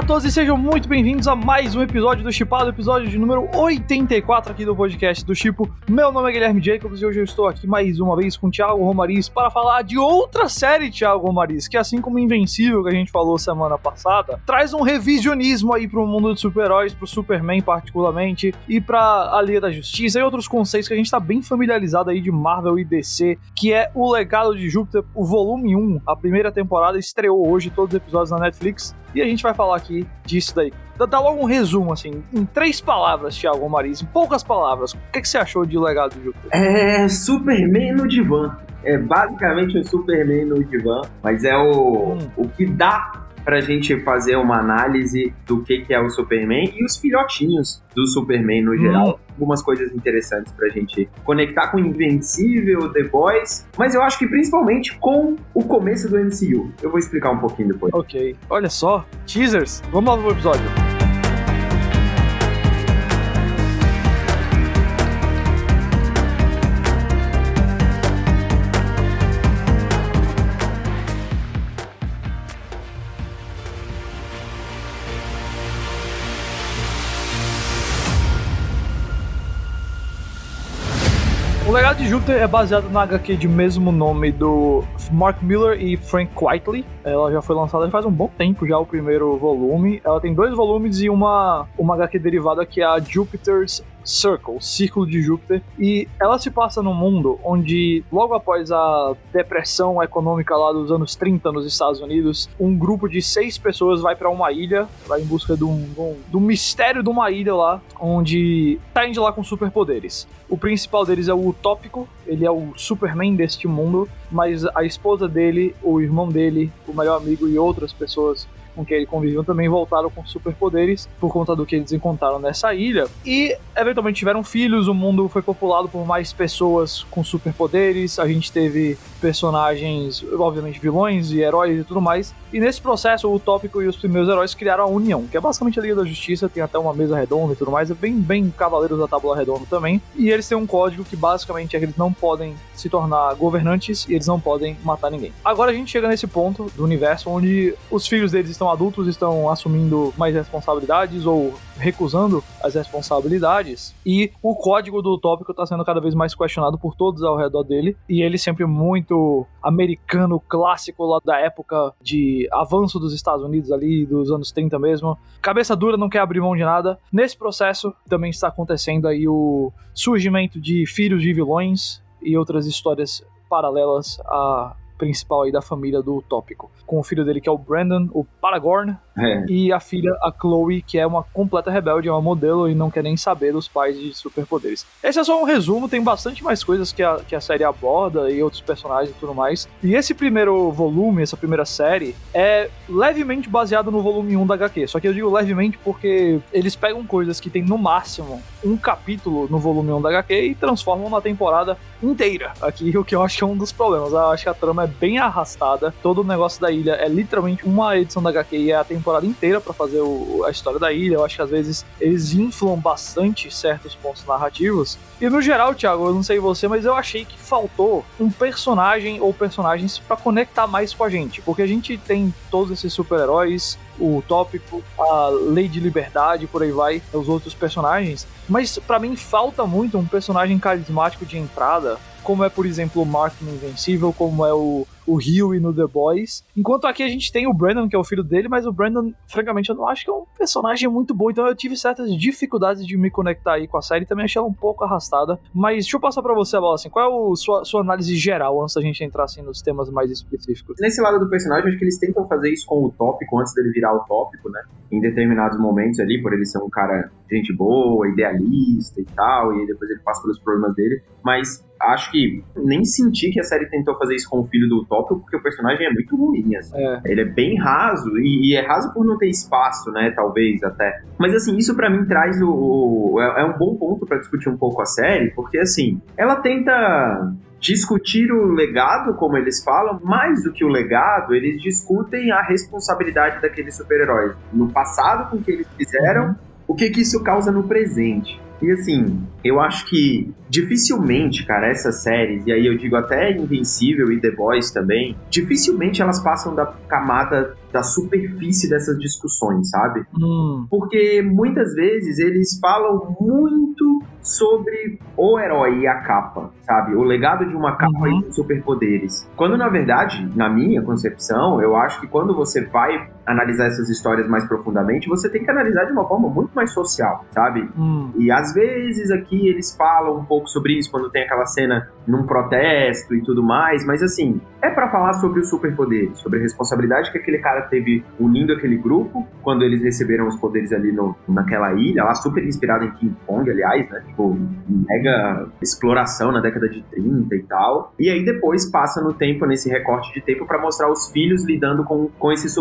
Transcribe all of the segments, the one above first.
Olá a todos e sejam muito bem-vindos a mais um episódio do Chipado, episódio de número 84 aqui do podcast do Chipo. Meu nome é Guilherme Jacobs e hoje eu estou aqui mais uma vez com o Thiago Romariz para falar de outra série, Thiago Romariz, que assim como Invencível, que a gente falou semana passada, traz um revisionismo aí pro mundo dos super-heróis, pro Superman particularmente, e pra a Liga da Justiça e outros conceitos que a gente tá bem familiarizado aí de Marvel e DC, que é o Legado de Júpiter, o volume 1, a primeira temporada estreou hoje, todos os episódios na Netflix, e a gente vai falar aqui disso daí. Dá, dá logo um resumo, assim, em três palavras, Thiago Mariz, em poucas palavras. O que, que você achou de Legado de Júpiter? É Superman no divã. É basicamente um Superman no divã, mas é o, hum. o que dá pra gente fazer uma análise do que, que é o Superman e os filhotinhos do Superman no geral. Hum. Algumas coisas interessantes pra gente conectar com Invencível, The Boys, mas eu acho que principalmente com o começo do MCU. Eu vou explicar um pouquinho depois. Ok. Olha só, teasers. Vamos lá no episódio. O Legado de Júpiter é baseado na HQ de mesmo nome do Mark Miller e Frank Quitely. Ela já foi lançada faz um bom tempo já, o primeiro volume. Ela tem dois volumes e uma, uma HQ derivada que é a Jupiter's Circle, Círculo de Júpiter, e ela se passa num mundo onde, logo após a depressão econômica lá dos anos 30 nos Estados Unidos, um grupo de seis pessoas vai para uma ilha, vai em busca de um, um, do mistério de uma ilha lá, onde tá indo lá com superpoderes. O principal deles é o Utópico, ele é o Superman deste mundo, mas a esposa dele, o irmão dele, o melhor amigo e outras pessoas com quem ele conviveu também voltaram com superpoderes por conta do que eles encontraram nessa ilha. E eventualmente tiveram filhos, o mundo foi populado por mais pessoas com superpoderes. A gente teve personagens, obviamente vilões e heróis e tudo mais. E nesse processo, o Tópico e os primeiros heróis criaram a União, que é basicamente a Liga da Justiça, tem até uma mesa redonda e tudo mais, é bem, bem Cavaleiros da Tábua Redonda também. E eles têm um código que basicamente é que eles não podem se tornar governantes e eles não podem matar ninguém. Agora a gente chega nesse ponto do universo onde os filhos deles estão adultos, estão assumindo mais responsabilidades ou recusando as responsabilidades. E o código do tópico está sendo cada vez mais questionado por todos ao redor dele. E ele sempre muito americano, clássico lá da época de avanço dos Estados Unidos ali, dos anos 30 mesmo. Cabeça dura, não quer abrir mão de nada. Nesse processo também está acontecendo aí o surgimento de filhos de vilões e outras histórias paralelas a principal aí da família do Tópico. Com o filho dele que é o Brandon, o Paragorn, é. e a filha, a Chloe, que é uma completa rebelde, é uma modelo e não quer nem saber dos pais de superpoderes. Esse é só um resumo, tem bastante mais coisas que a, que a série aborda e outros personagens e tudo mais. E esse primeiro volume, essa primeira série, é levemente baseado no volume 1 da HQ. Só que eu digo levemente porque eles pegam coisas que tem no máximo um capítulo no volume 1 da HQ e transformam na temporada inteira. Aqui, o que eu acho que é um dos problemas. Eu acho que a trama é bem arrastada. Todo o negócio da ilha é literalmente uma edição da HQ e é a temporada inteira para fazer o, a história da ilha. Eu acho que às vezes eles inflam bastante certos pontos narrativos. E no geral, Thiago, eu não sei você, mas eu achei que faltou um personagem ou personagens para conectar mais com a gente. Porque a gente tem todos esses super-heróis, o Tópico, a Lei de Liberdade, por aí vai, os outros personagens. Mas para mim falta muito um personagem carismático de entrada como é, por exemplo, o Mark no Invencível, como é o, o Huey no The Boys. Enquanto aqui a gente tem o Brandon, que é o filho dele, mas o Brandon, francamente, eu não acho que é um personagem muito bom, então eu tive certas dificuldades de me conectar aí com a série, também achei ela um pouco arrastada. Mas deixa eu passar pra você, Bola, assim, qual é a sua, sua análise geral, antes da gente entrar assim, nos temas mais específicos? Nesse lado do personagem, acho que eles tentam fazer isso com o tópico, antes dele virar o tópico, né? Em determinados momentos ali, por ele ser um cara gente boa, idealista e tal, e depois ele passa pelos problemas dele, mas acho que nem senti que a série tentou fazer isso com o filho do Utópico, porque o personagem é muito ruim, assim. É. Ele é bem raso, e, e, é raso por não ter espaço, né, talvez, até. Mas, assim, isso para mim traz o... o é, é, um bom ponto para discutir um pouco a série, porque, assim, ela tenta discutir o legado, como eles falam, mais do que o legado, eles discutem a responsabilidade daqueles super-heróis. No passado, com o que eles fizeram, uhum. o que, que isso causa no presente. E assim, eu acho que dificilmente, cara, essas séries, e aí eu digo até Invencível e The Boys também, dificilmente elas passam da camada da superfície dessas discussões, sabe? Hum. Porque muitas vezes eles falam muito sobre o herói e a capa, sabe? O legado de uma capa Uhum. e de superpoderes. Quando, na verdade, na minha concepção, eu acho que quando você vai analisar essas histórias mais profundamente, você tem que analisar de uma forma muito mais social, sabe? Hum. E às vezes aqui eles falam um pouco sobre isso quando tem aquela cena num protesto e tudo mais, mas assim, é pra falar sobre os superpoderes, sobre a responsabilidade que aquele cara teve unindo aquele grupo quando eles receberam os poderes ali no, naquela ilha, lá super inspirado em King Kong, aliás, né? Tipo, mega exploração na década de 30 e tal. E aí depois passa no tempo, nesse recorte de tempo, pra mostrar os filhos lidando com, com esses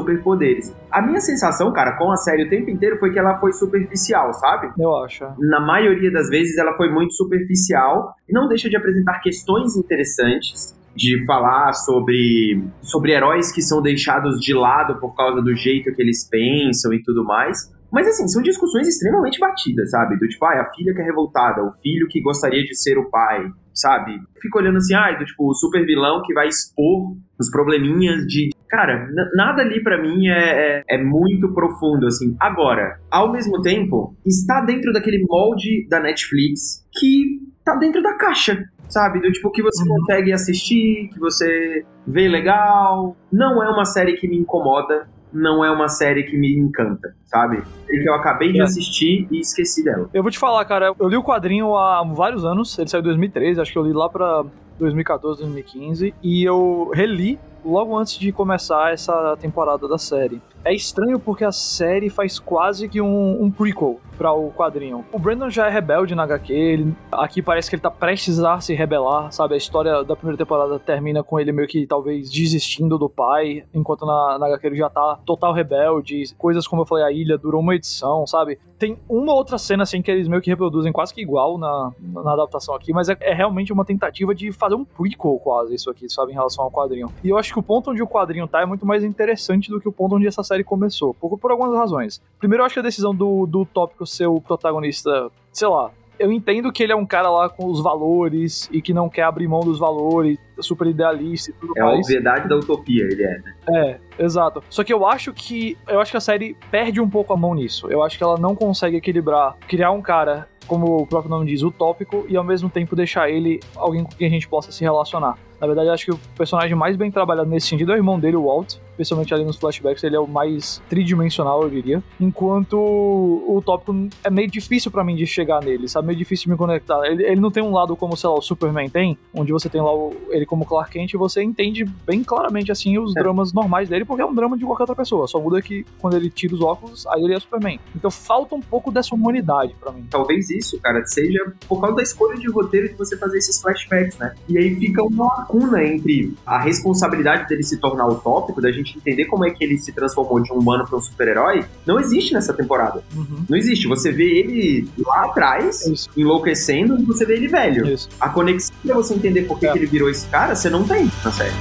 superpoderes. A minha sensação, cara, com a série o tempo inteiro foi que ela foi superficial, sabe? Eu acho. é. na maioria das vezes ela foi muito superficial e não deixa de apresentar questões interessantes de falar sobre, sobre heróis que são deixados de lado por causa do jeito que eles pensam e tudo mais. Mas assim, são discussões extremamente batidas, sabe? Do tipo, ah, a filha que é revoltada, o filho que gostaria de ser o pai, sabe? Fico olhando assim, ah, do tipo, o super vilão que vai expor os probleminhas de. Cara, nada ali pra mim é, é, é muito profundo, assim. Agora, ao mesmo tempo, está dentro daquele molde da Netflix que tá dentro da caixa, sabe? Do tipo, que você Uhum. consegue assistir, que você vê legal. Não é uma série que me incomoda, não é uma série que me encanta, sabe? E que eu acabei de É. assistir e esqueci dela. Eu vou te falar, cara, eu li o quadrinho há vários anos, ele saiu em 2013, acho que eu li lá pra 2014, 2015, e eu reli logo antes de começar essa temporada da série. É estranho porque a série faz quase que um, um prequel para o quadrinho. O Brandon já é rebelde na HQ, ele, aqui parece que ele tá prestes a se rebelar, sabe? A história da primeira temporada termina com ele meio que talvez desistindo do pai, enquanto na, na HQ ele já tá total rebelde. Coisas como eu falei, a ilha durou uma edição, sabe? Tem uma outra cena assim que eles meio que reproduzem quase que igual na, na adaptação aqui, mas é, é realmente uma tentativa de fazer um prequel quase isso aqui, sabe? Em relação ao quadrinho. E eu acho que o ponto onde o quadrinho tá é muito mais interessante do que o ponto onde essa série começou, por, por algumas razões. Primeiro, eu acho que a decisão do, do tópico ser o protagonista, sei lá, eu entendo que ele é um cara lá com os valores e que não quer abrir mão dos valores, super idealista e tudo É a mais. obviedade da utopia, ele é. né? É, exato. Só que eu acho que eu acho que a série perde um pouco a mão nisso. Eu acho que ela não consegue equilibrar, criar um cara como o próprio nome diz, utópico e ao mesmo tempo deixar ele alguém com quem a gente possa se relacionar. Na verdade, eu acho que o personagem mais bem trabalhado nesse sentido é o irmão dele, o Walt. Especialmente ali nos flashbacks, ele é o mais tridimensional, eu diria. Enquanto o tópico é meio difícil pra mim de chegar nele, sabe? Meio difícil de me conectar. Ele, ele não tem um lado como, sei lá, o Superman tem, onde você tem lá o- ele como Clark Kent e você entende bem claramente, assim, os É. dramas normais dele, porque é um drama de qualquer outra pessoa. Só muda que quando ele tira os óculos, aí ele é Superman. Então falta um pouco dessa humanidade pra mim. Talvez isso, cara, seja por causa da escolha de roteiro de você fazer esses flashbacks, né? E aí fica uma lacuna entre a responsabilidade dele se tornar utópico, da gente entender como é que ele se transformou de um humano para um super-herói, não existe nessa temporada. Uhum. Não existe. Você vê ele lá atrás, É isso. enlouquecendo, e você vê ele velho. Isso. A conexão pra você entender por que, É. que ele virou esse cara, você não tem na série.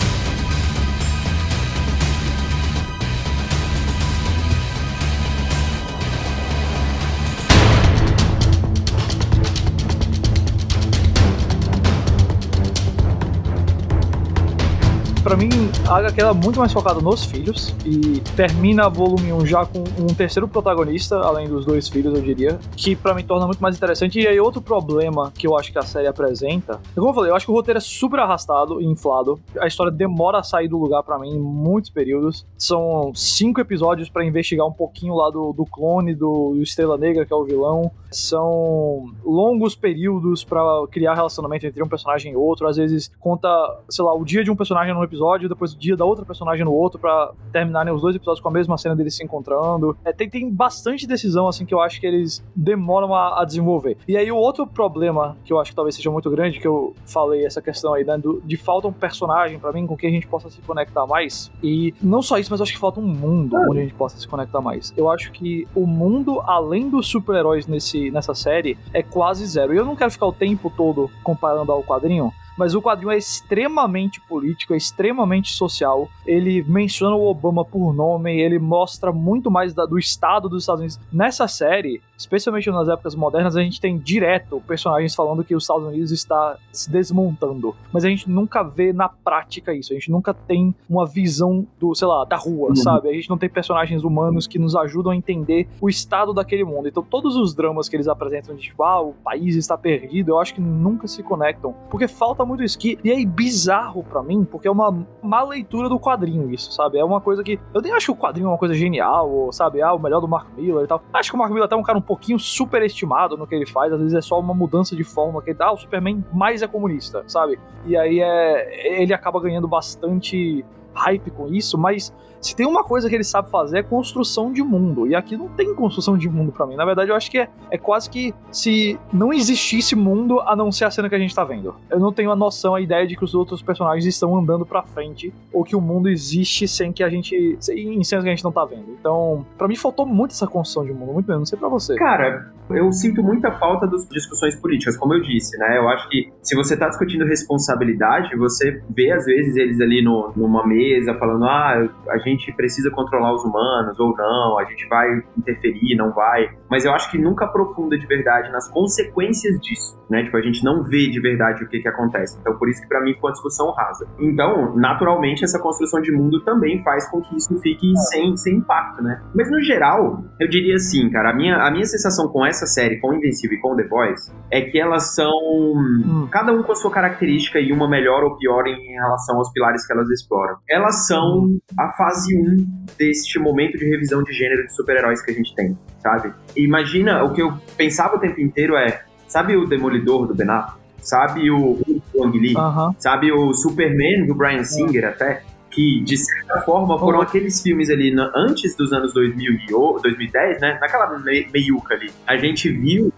Pra mim, a HQ é muito mais focada nos filhos e termina volume 1 já com um terceiro protagonista, além dos dois filhos, eu diria, que pra mim torna muito mais interessante. E aí, outro problema que eu acho que a série apresenta, é como eu falei, eu acho que o roteiro é super arrastado e inflado. A história demora a sair do lugar pra mim em muitos períodos. São cinco episódios pra investigar um pouquinho lá do, do clone do, do Estrela Negra, que é o vilão. São longos períodos pra criar relacionamento entre um personagem e outro. Às vezes conta, sei lá, o dia de um personagem num episódio, depois dia da outra personagem no outro, pra terminarem os dois episódios com a mesma cena deles se encontrando. É, tem, tem bastante decisão, assim, que eu acho que eles demoram a, a desenvolver. E aí, o outro problema que eu acho que talvez seja muito grande, que eu falei essa questão aí, né, do- de falta um personagem pra mim com quem a gente possa se conectar mais. E não só isso, mas eu acho que falta um mundo onde a gente possa se conectar mais. Eu acho que o mundo, além dos super-heróis nessa série, é quase zero. E eu não quero ficar o tempo todo comparando ao quadrinho, mas o quadrinho é extremamente político, é extremamente social. Ele menciona o Obama por nome, ele mostra muito mais da- do estado dos Estados Unidos. Nessa série, especialmente nas épocas modernas, a gente tem direto personagens falando que os Estados Unidos está se desmontando. Mas a gente nunca vê na prática isso. A gente nunca tem uma visão do, sei lá, da rua, uhum. sabe? A gente não tem personagens humanos que nos ajudam a entender o estado daquele mundo. Então, todos os dramas que eles apresentam de tipo, ah, o país está perdido, eu acho que nunca se conectam. Porque falta muito isso. Que, e é bizarro para mim, porque é uma má leitura do quadrinho isso, sabe? É uma coisa que. Eu nem acho que o quadrinho é uma coisa genial, ou, sabe? Ah, o melhor do Mark Miller e tal. Acho que o Mark Miller é até um cara um pouquinho superestimado no que ele faz. Às vezes é só uma mudança de forma que dá. Ah, o Superman mais é comunista, sabe? E aí é. Ele acaba ganhando bastante hype com isso, mas se tem uma coisa que ele sabe fazer é construção de mundo. E aqui não tem construção de mundo para mim. Na verdade, eu acho que é, é quase que se não existisse mundo a não ser a cena que a gente tá vendo. Eu não tenho a noção, a ideia de que os outros personagens estão andando pra frente ou que o mundo existe sem que a gente. em cenas que a gente não tá vendo. Então, para mim faltou muito essa construção de mundo, muito mesmo. Não sei pra você. Cara, eu sinto muita falta das discussões políticas, como eu disse, né? Eu acho que se você tá discutindo responsabilidade, você vê às vezes eles ali no, numa mesa falando, ah, a gente gente precisa controlar os humanos ou não, a gente vai interferir, não vai. Mas eu acho que nunca aprofunda de verdade nas consequências disso, né? Tipo, a gente não vê de verdade o que que acontece. Então, por isso que para mim ficou uma discussão rasa. Então, naturalmente, essa construção de mundo também faz com que isso fique sem, sem impacto, né? Mas no geral, eu diria assim, cara, a minha, a minha sensação com essa série, com Invencível e com The Boys, é que elas são hum. cada um com a sua característica e uma melhor ou pior em relação aos pilares que elas exploram. Elas são a fase fase 1 deste momento de revisão de gênero de super-heróis que a gente tem, sabe? E imagina, o que eu pensava o tempo inteiro é, sabe o Demolidor do Ben Affleck? Sabe o Wang Lee? Sabe o Superman do Brian Singer até? que, de certa forma, foram aqueles filmes ali na, antes dos anos 2000 e 2010, né? Naquela meiuca ali. A gente viu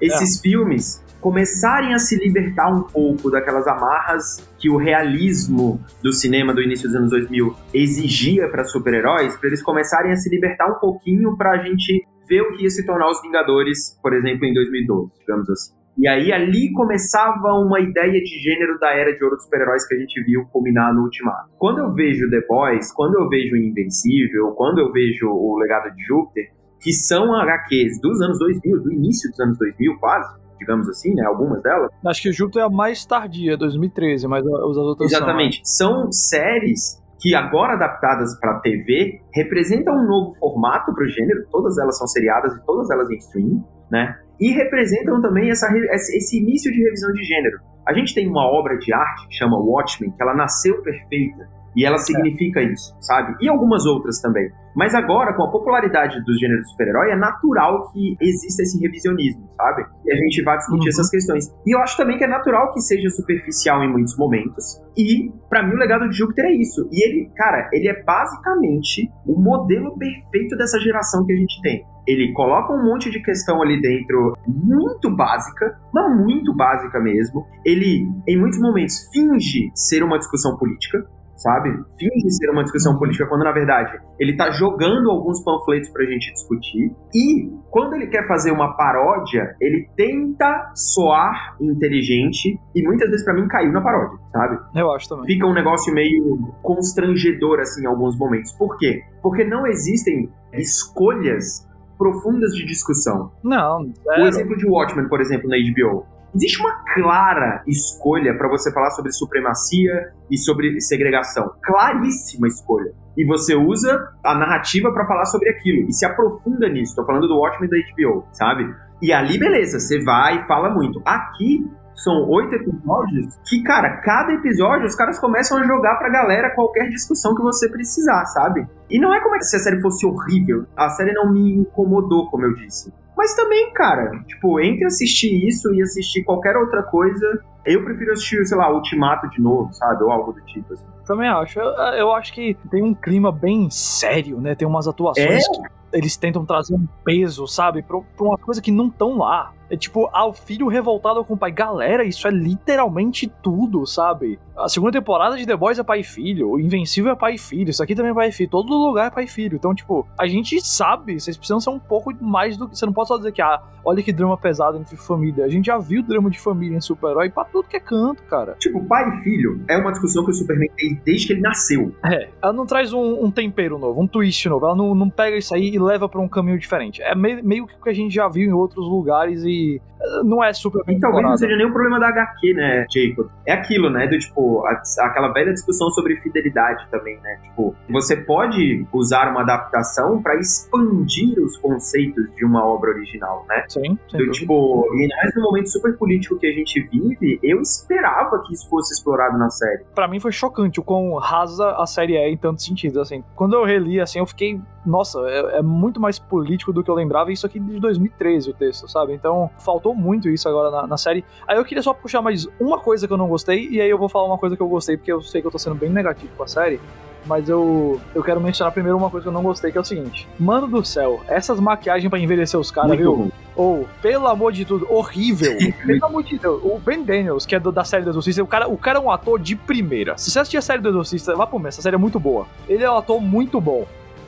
esses é. filmes começarem a se libertar um pouco daquelas amarras que o realismo do cinema do início dos anos 2000 exigia para super-heróis, para eles começarem a se libertar um pouquinho para a gente ver o que ia se tornar os Vingadores, por exemplo, em 2012, digamos assim. E aí ali começava uma ideia de gênero da era de ouro dos super-heróis que a gente viu culminar no Ultimato. Quando eu vejo The Boys, quando eu vejo Invencível, quando eu vejo o Legado de Júpiter, que são HQs dos anos 2000, do início dos anos 2000 quase, digamos assim, né? Algumas delas. Acho que o Júpiter é a mais tardia, 2013, mas as outras Exatamente. São, são séries que agora adaptadas para TV representam um novo formato para o gênero, todas elas são seriadas e todas elas em streaming, né? E representam também essa, esse início de revisão de gênero. A gente tem uma obra de arte que chama Watchmen, que ela nasceu perfeita e ela significa isso, sabe? E algumas outras também. Mas agora, com a popularidade dos gêneros super-herói, é natural que exista esse revisionismo, sabe? E a gente vai discutir uhum. essas questões. E eu acho também que é natural que seja superficial em muitos momentos. E, para mim, o legado de Júpiter é isso. E ele, cara, ele é basicamente o modelo perfeito dessa geração que a gente tem ele coloca um monte de questão ali dentro muito básica, mas muito básica mesmo. Ele, em muitos momentos, finge ser uma discussão política, sabe? Finge ser uma discussão uhum. política, quando na verdade ele tá jogando alguns panfletos pra gente discutir. E quando ele quer fazer uma paródia, ele tenta soar inteligente e muitas vezes para mim caiu na paródia, sabe? Eu acho também. Fica um negócio meio constrangedor assim em alguns momentos. Por quê? Porque não existem escolhas profundas de discussão. Não, zero. O exemplo de Watchmen, por exemplo, na HBO Existe uma clara escolha para você falar sobre supremacia e sobre segregação. Claríssima escolha. E você usa a narrativa para falar sobre aquilo. E se aprofunda nisso. Tô falando do Watchmen da HBO, sabe? E ali, beleza, você vai e fala muito. Aqui, são oito episódios que, cara, cada episódio os caras começam a jogar pra galera qualquer discussão que você precisar, sabe? E não é como se a série fosse horrível. A série não me incomodou, como eu disse. Mas também, cara, tipo, entre assistir isso e assistir qualquer outra coisa, eu prefiro assistir, sei lá, Ultimato de novo, sabe? Ou algo do tipo, assim. Também acho. Eu, eu acho que tem um clima bem sério, né? Tem umas atuações é? que eles tentam trazer um peso, sabe? Pra, pra uma coisa que não estão lá. É tipo, ah, o filho revoltado com o pai. Galera, isso é literalmente tudo, sabe? A segunda temporada de The Boys é pai e filho, o Invencível é pai e filho, isso aqui também é pai e filho, todo lugar é pai e filho. Então, tipo, a gente sabe, vocês precisam ser um pouco mais do que. Você não pode só dizer que, ah, olha que drama pesado entre família. A gente já viu drama de família em super-herói pra tudo que é canto, cara. Tipo, pai e filho é uma discussão que o Superman tem desde que ele nasceu. É, ela não traz um, um tempero novo, um twist novo, ela não, não pega isso aí e leva pra um caminho diferente. É meio, meio que o que a gente já viu em outros lugares e eh, não é super bem E talvez não seja nem o problema da HQ, né, Jacob? É aquilo, né, do tipo, a, aquela velha discussão sobre fidelidade também, né? Tipo, você pode usar uma adaptação pra expandir os conceitos de uma obra original, né? Sim, sem Do, tipo, e mais no momento super político que a gente vive, eu esperava que isso fosse explorado na série. Pra mim foi chocante o quão rasa a série é em tantos sentidos, assim. Quando eu reli, assim, eu fiquei, nossa, é, é muito mais político do que eu lembrava, e isso aqui de 2013 o texto, sabe? Então, faltou muito isso agora na, na série. Aí eu queria só puxar mais uma coisa que eu não gostei, e aí eu vou falar uma coisa que eu gostei, porque eu sei que eu tô sendo bem negativo com a série. Mas eu, eu quero mencionar primeiro uma coisa que eu não gostei, que é o seguinte. Mano do céu, essas maquiagens pra envelhecer os caras, viu? ruim. Ou, pelo amor de tudo, horrível. pelo amor de Deus. O Ben Daniels, que é do- da série do Exorcista, o cara, o cara é um ator de primeira. Se você assistir a série do Exorcista, vá pro essa série é muito boa. Ele é um ator muito bom.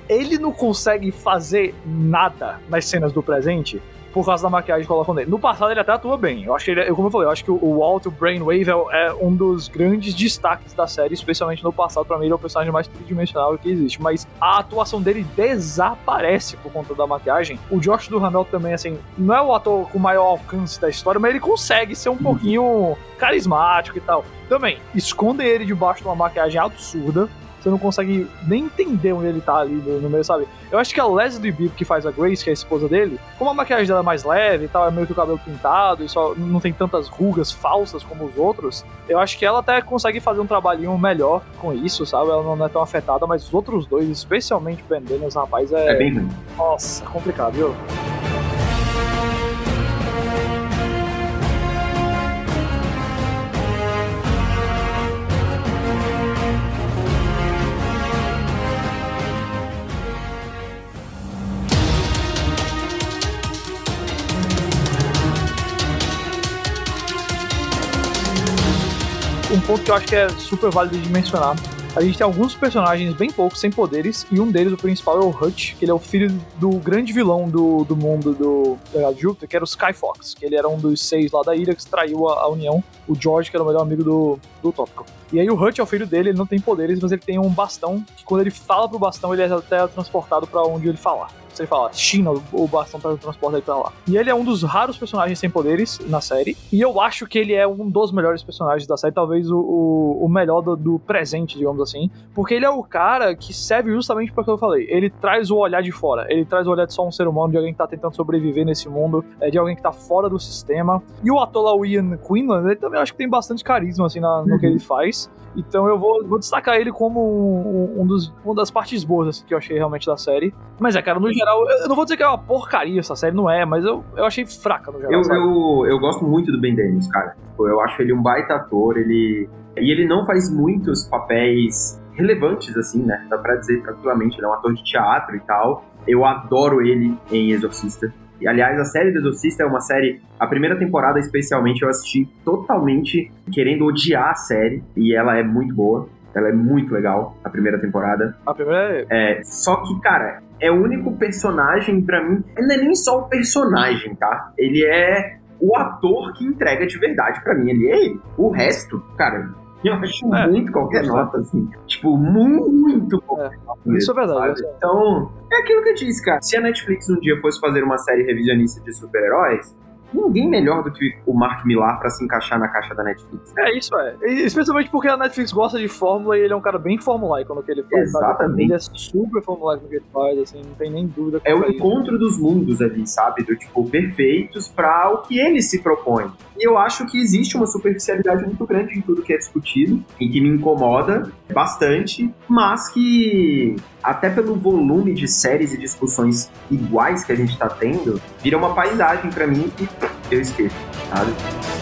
Ele não consegue fazer nada nas cenas do presente por causa da maquiagem que colocam nele. No passado ele até atua bem. Eu acho que ele, eu- como eu falei, eu acho que o, Walt, o Brainwave, é, é um dos grandes destaques da série, especialmente no passado. Pra mim, ele é o personagem mais tridimensional que existe. Mas a atuação dele desaparece por conta da maquiagem. O Josh Duhamel também, assim, não é o ator com maior alcance da história, mas ele consegue ser um pouquinho carismático e tal. Também, escondem ele debaixo de uma maquiagem absurda. Você não consegue nem entender onde ele tá ali no, meio, sabe? Eu acho que a Leslie Bibb, que faz a Grace, que é a esposa dele, como a maquiagem dela é mais leve e tal, é meio que o cabelo pintado e só não tem tantas rugas falsas como os outros, eu acho que ela até consegue fazer um trabalhinho melhor com isso, sabe? Ela não é tão afetada, mas os outros dois, especialmente o Ben Daniels, rapaz, é. É bem ruim. Nossa, complicado, viu? Um ponto que eu acho que é super válido de mencionar. A gente tem alguns personagens bem poucos, sem poderes, e um deles, o principal, é o Hutch, que ele é o filho do grande vilão do, do mundo do de Júpiter, que era o Skyfox, que ele era um dos seis lá da ilha que traiu a, a União, o George, que era o melhor amigo do, do Tópico. E aí o Hutch é o filho dele, ele não tem poderes, mas ele tem um bastão, que quando ele fala pro bastão, ele é até transportado pra onde ele falar. Se ele falar China, o bastão tá transporta ele pra lá. E ele é um dos raros personagens sem poderes na série. E eu acho que ele é um dos melhores personagens da série, talvez o, o, o melhor do, do presente, digamos assim. Porque ele é o cara que serve justamente para o que eu falei. Ele traz o olhar de fora. Ele traz o olhar de só um ser humano, de alguém que tá tentando sobreviver nesse mundo, é, de alguém que tá fora do sistema. E o ator lá, o Ian Quinlan, ele também acho que tem bastante carisma assim na- no que ele faz. Então eu vou, vou destacar ele como um, um dos, uma das partes boas assim, que eu achei realmente da série. Mas é, cara, no geral, eu não vou dizer que é uma porcaria essa série, não é, mas eu, eu achei fraca no geral. Eu, sabe? eu, eu gosto muito do Ben Daniels, cara. Tipo, eu acho ele um baita ator, ele... E ele não faz muitos papéis relevantes, assim, né? Dá pra dizer tranquilamente, ele é um ator de teatro e tal. Eu adoro ele em Exorcista. E, aliás, a série do Exorcista é uma série... A primeira temporada, especialmente, eu assisti totalmente querendo odiar a série. E ela é muito boa. Ela é muito legal, a primeira temporada. A primeira é. É, só que, cara, é o único personagem pra mim. Ele não é nem só o personagem, tá? Ele é o ator que entrega de verdade pra mim. Ele é ele. O resto, cara, eu acho É, muito qualquer nota, assim. Tipo, muito qualquer nota. Isso é verdade. Então, é aquilo que eu disse, cara. Se a Netflix um dia fosse fazer uma série revisionista de super-heróis, ninguém melhor do que o Mark Millar pra se encaixar na caixa da Netflix. É, isso é. Especialmente porque a Netflix gosta de fórmula e ele é um cara bem formulaico no que ele faz. sabe? Exatamente. Ele é super formulaico no que ele faz, assim, não tem nem dúvida. É o a isso. encontro dos mundos ali, sabe? Do tipo, perfeitos para o que ele se propõe. E eu acho que existe uma superficialidade muito grande em tudo que é discutido e que me incomoda bastante, mas que até pelo volume de séries e discussões iguais que a gente tá tendo, vira uma paisagem para mim e eu esqueço, sabe?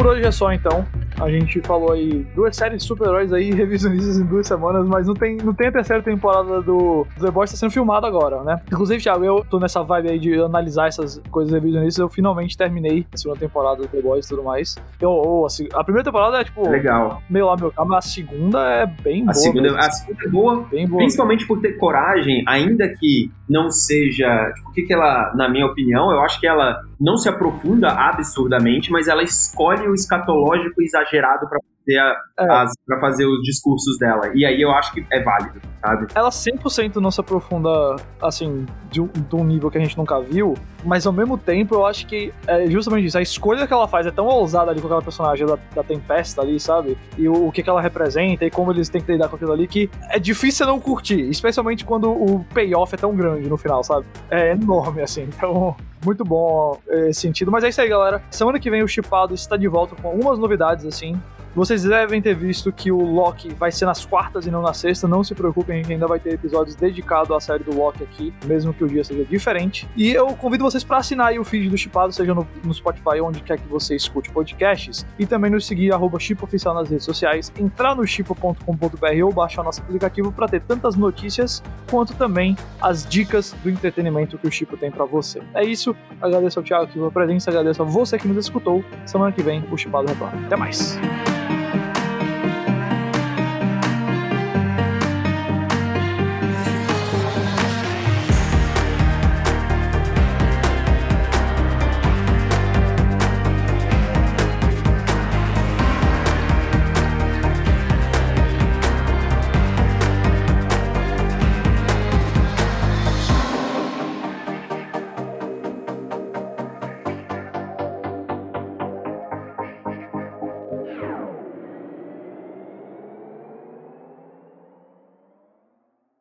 Por hoje é só então. A gente falou aí duas séries de super-heróis aí, revisionistas em duas semanas, mas não tem, não tem a terceira temporada do, The Boys tá sendo filmado agora, né? Inclusive, Thiago, eu tô nessa vibe aí de analisar essas coisas revisionistas. Eu finalmente terminei a segunda temporada do The Boys e tudo mais. Eu, eu, a, a, primeira temporada é tipo. Legal. Meio lá, meu cá, mas a segunda é bem a boa. Segunda, a segunda é boa, bem boa. Principalmente por ter coragem, ainda que não seja. Tipo, o que, que ela, na minha opinião, eu acho que ela não se aprofunda absurdamente, mas ela escolhe o escatológico exagerado para fazer, é. pra fazer os discursos dela. E aí eu acho que é válido, sabe? Ela 100% não se aprofunda, assim, de um, de um, nível que a gente nunca viu, mas ao mesmo tempo eu acho que é justamente isso. A escolha que ela faz é tão ousada ali com aquela personagem da, da Tempesta ali, sabe? E o, o que, que ela representa e como eles têm que lidar com aquilo ali, que é difícil não curtir, especialmente quando o payoff é tão grande no final, sabe? É enorme, assim. Então, muito bom esse sentido. Mas é isso aí, galera. Semana que vem o Chipado está de volta com algumas novidades, assim. Vocês devem ter visto que o Loki vai ser nas quartas e não na sexta. Não se preocupem, a gente ainda vai ter episódios dedicados à série do Loki aqui, mesmo que o dia seja diferente. E eu convido vocês para assinar o feed do Chipado, seja no, no, Spotify, onde quer que você escute podcasts, e também nos seguir, arroba Oficial nas redes sociais, entrar no chipo.com.br ou baixar nosso aplicativo para ter tantas notícias quanto também as dicas do entretenimento que o Chipo tem para você. É isso, agradeço ao Thiago pela presença, agradeço a você que nos escutou. Semana que vem o Chipado retorna. Até mais!